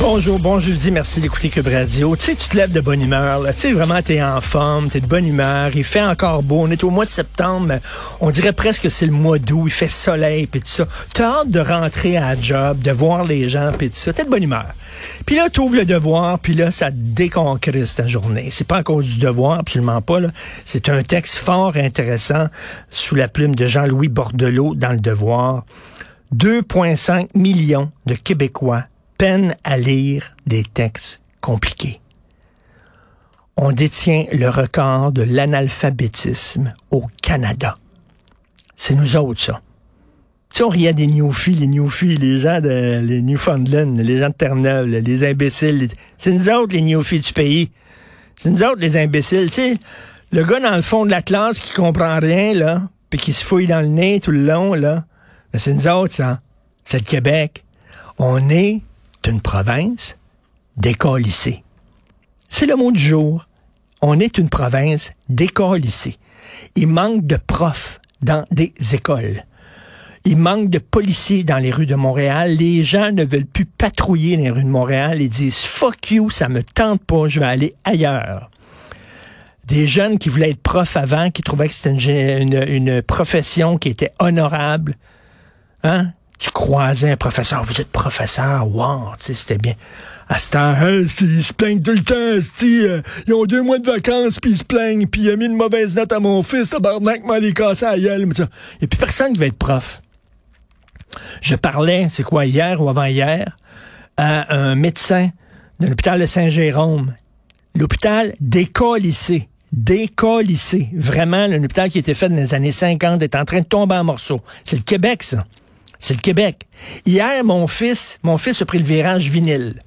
Bonjour, bon jeudi, merci d'écouter Cube Radio. Tu sais, tu te lèves de bonne humeur, là. Tu sais, vraiment, t'es en forme, t'es de bonne humeur, il fait encore beau, on est au mois de septembre, on dirait presque que c'est le mois d'août, il fait soleil, puis tout ça. T'as hâte de rentrer à job, de voir les gens, puis tout ça, t'es de bonne humeur. Puis là, t'ouvres le devoir, puis là, ça déconcrise ta journée. C'est pas à cause du devoir, absolument pas. C'est un texte fort intéressant sous la plume de Jean-Louis Bordelot dans le devoir. 2,5 millions de Québécois peinent à lire des textes compliqués. On détient le record de l'analphabétisme au Canada. C'est nous autres, ça. Tu sais, on riait des Newfies, les Newfies, les gens de les Newfoundland, les gens de Terre-Neuve, les imbéciles. les- C'est nous autres, les Newfies du pays. C'est nous autres, les imbéciles. Tu sais, le gars dans le fond de la classe qui comprend rien, là, puis qui se fouille dans le nez tout le long, là, c'est nous autres, ça. C'est le Québec. On est une province décalissée. C'est le mot du jour. On est une province décalissée. Il manque de profs dans des écoles. Il manque de policiers dans les rues de Montréal. Les gens ne veulent plus patrouiller les rues de Montréal. Ils disent fuck you, ça me tente pas, je vais aller ailleurs. Des jeunes qui voulaient être profs avant, qui trouvaient que c'était une profession qui était honorable. Hein? Tu croisais un professeur, vous êtes professeur, wow, c'était bien. À cette heure, Hein, ils se plaignent tout le temps, euh, ils ont deux mois de vacances, puis ils se plaignent, puis il a mis une mauvaise note à mon fils, tabarnak, m'a les casser à gueule. Il n'y a plus personne qui va être prof. Je parlais, c'est quoi, hier ou avant-hier, à un médecin de l'hôpital de Saint-Jérôme. L'hôpital décollissé. Décollissé. Vraiment, un hôpital qui était fait dans les années 50 est en train de tomber en morceaux. C'est le Québec, ça. C'est le Québec. Hier, mon fils, mon fils a pris le virage vinyle.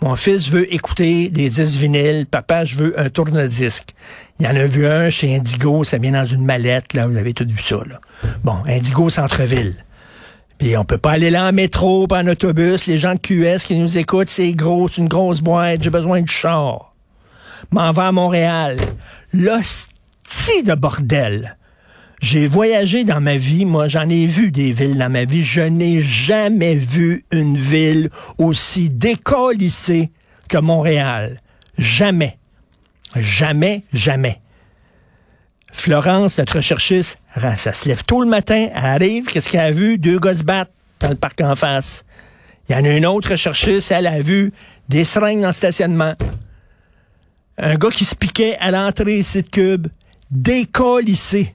Mon fils veut écouter des disques vinyles. Papa, je veux un tourne-disque. Il y en a vu un chez Indigo, ça vient dans une mallette, là, vous avez tout vu ça, là. Bon, Indigo Centre-Ville. Puis on peut pas aller là en métro, pas en autobus. Les gens de QS qui nous écoutent, c'est gros, c'est une grosse boîte, j'ai besoin du char. M'en va à Montréal. L'hostie de bordel. J'ai voyagé dans ma vie, moi j'en ai vu des villes dans ma vie, je n'ai jamais vu une ville aussi décollissée que Montréal. Jamais. Jamais, jamais. Florence, notre recherchiste, ça se lève tôt le matin, elle arrive, qu'est-ce qu'elle a vu? Deux gars se battent dans le parc en face. Il y en a une autre recherchiste, elle a vu des seringues dans le stationnement. Un gars qui se piquait à l'entrée ici de Cube, décollissé.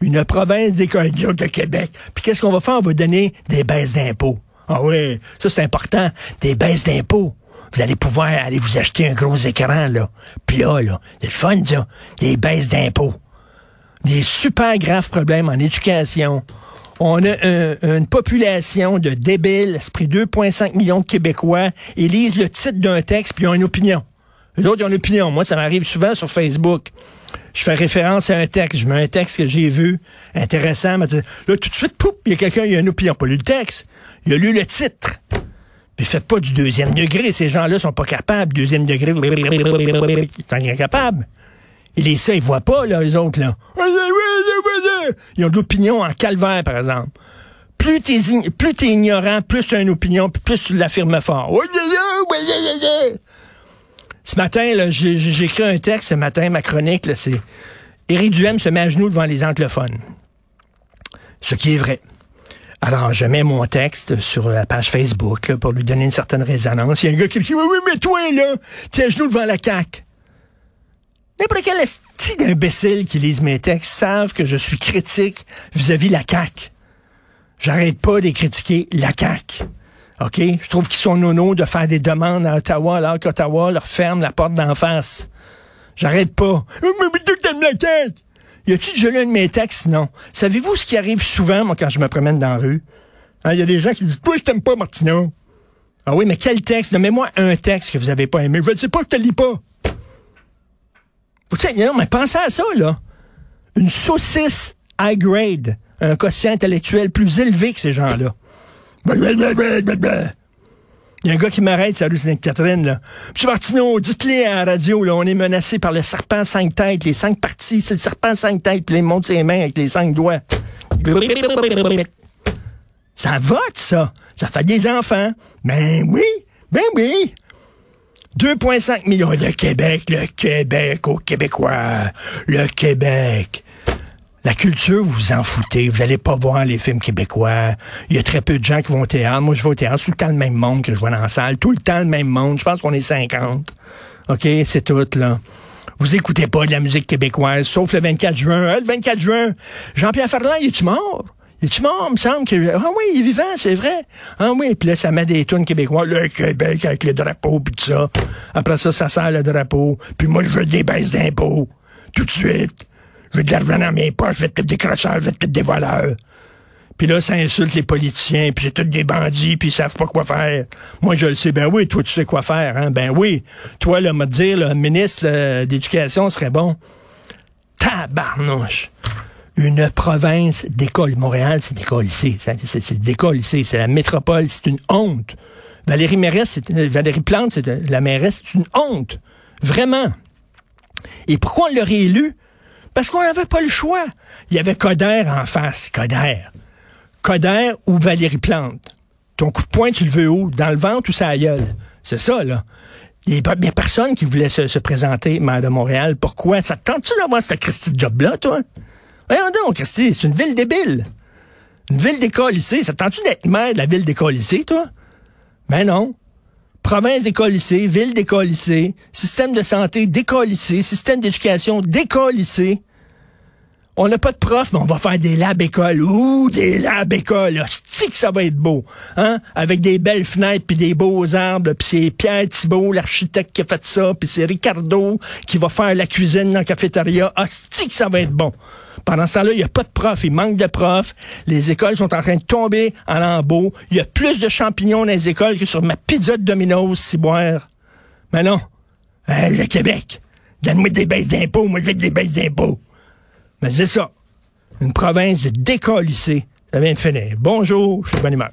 Une province décollissée de Québec. Puis qu'est-ce qu'on va faire? On va donner des baisses d'impôts. Ah oui, ça c'est important, des baisses d'impôts. Vous allez pouvoir aller vous acheter un gros écran, là. Puis là, là, c'est le fun, ça. Des baisses d'impôts des super graves problèmes en éducation. On a un- une population de débiles, esprit 2,5 millions de Québécois, ils lisent le titre d'un texte puis ils ont une opinion. Les autres ils ont une opinion. Moi, ça m'arrive souvent sur Facebook. Je fais référence à un texte, je mets un texte que j'ai vu, intéressant. mais Là, tout de suite, poup, il y a quelqu'un qui a une opinion. Pas lu le texte, il a lu le titre. Puis faites pas du deuxième degré. Ces gens-là sont pas capables. Deuxième degré, sont incapables. Et les ça, ils voient pas, là, les autres, là. Ils ont de l'opinion en calvaire, par exemple. Plus t'es, plus t'es ignorant, plus tu as une opinion, plus tu l'affirmes fort. Ce matin, j'ai, écrit un texte ce matin, ma chronique, c'est Éric Duhem se met à genoux devant les anglophones. Ce qui est vrai. Alors, je mets mon texte sur la page Facebook pour lui donner une certaine résonance. Il y a un gars qui dit Oui, oui, mais toi, là, t'es à genoux devant la CAQ. N'importe quel esti d'imbéciles qui lisent mes textes savent que je suis critique vis-à-vis la CAQ. J'arrête pas de critiquer la CAQ. OK? Je trouve qu'ils sont nono de faire des demandes à Ottawa alors qu'Ottawa leur ferme la porte d'en face. J'arrête pas. Mais toi, t'aimes la CAQ! Y a-tu déjà lu un de mes textes? Non. Savez-vous ce qui arrive souvent, moi, quand je me promène dans la rue? Il y a des gens qui disent, toi, je t'aime pas, Martineau. Ah oui, mais quel texte? Nommez-moi un texte que vous avez pas aimé. Je ne sais pas, je te lis pas. Vous savez, non, mais pensez à ça, là. Une saucisse high grade. un quotient intellectuel plus élevé que ces gens-là. Il y a un gars qui m'arrête, salut Sainte-Catherine, là. Monsieur Martineau, dites-le à la radio, là, on est menacé par le serpent cinq têtes, les cinq parties, c'est le serpent cinq têtes, puis il monte ses mains avec les cinq doigts. Ça vote, ça. Ça fait des enfants. Ben oui, ben oui. 2,5 millions. Le Québec, le Québec, aux Québécois. Le Québec. La culture, vous vous en foutez. Vous n'allez pas voir les films québécois. Il y a très peu de gens qui vont au théâtre. Moi, je vais au théâtre. C'est tout le temps le même monde que je vois dans la salle. Tout le temps le même monde. Je pense qu'on est 50. OK? C'est tout, là. Vous écoutez pas de la musique québécoise, sauf le 24 juin. Hein, le 24 juin, Jean-Pierre Ferland, il est-tu mort? Il est-tu mort? Il me semble que... Ah oui, il est vivant, c'est vrai. Ah oui, puis là, ça met des tunes québécois. Le Québec avec le drapeau, puis tout ça. Après ça, ça sert le drapeau. Puis moi, je veux des baisses d'impôts. Tout de suite. Je veux de l'argent dans mes poches, je veux être des crosseurs, je veux être des voleurs. Puis là, ça insulte les politiciens, puis c'est tous des bandits, puis ils savent pas quoi faire. Moi, je le sais. Ben oui, toi, tu sais quoi faire, hein? Ben oui. Toi, là, me dire, le ministre d'éducation serait bon. Tabarnouche! Une province d'école. Montréal, c'est d'école ici. C'est d'école ici. C'est la métropole. C'est une honte. Valérie Mérès, Valérie Plante, c'est la mairesse, c'est une honte. Vraiment. Et pourquoi on l'a réélu? Parce qu'on n'avait pas le choix. Il y avait Coder en face. Coder. Coder ou Valérie Plante. Ton coup de poing, tu le veux où? Dans le ventre ou sa gueule? C'est ça, là. Il n'y a, personne qui voulait se, présenter, maire de Montréal. Pourquoi? Ça tente-tu d'avoir cette Christie job-là, toi? Voyons donc, Christy, c'est une ville débile. Une ville décollissée. Ça tente-tu d'être maire de la ville décollissée, toi? Ben non. Province décollissée, ville décollissée, système de santé décollissé, système d'éducation décollissé. On n'a pas de prof, mais on va faire des labs écoles. Ouh, des labs écoles. C'est que ça va être beau. Hein? Avec des belles fenêtres, puis des beaux arbres. Puis c'est Pierre Thibault, l'architecte, qui a fait ça. Puis c'est Ricardo qui va faire la cuisine dans la cafétéria. Ah, que ça va être bon. Pendant ce temps-là, il n'y a pas de profs. Il manque de profs. Les écoles sont en train de tomber en lambeaux. Il y a plus de champignons dans les écoles que sur ma pizza de Domino's, si boire. Mais non. le Québec. Donne-moi des baisses d'impôts. Moi, je veux des baisses d'impôts. Mais c'est ça. Une province de décollissé. Ça vient de finir. Bonjour, je suis de bonne humeur.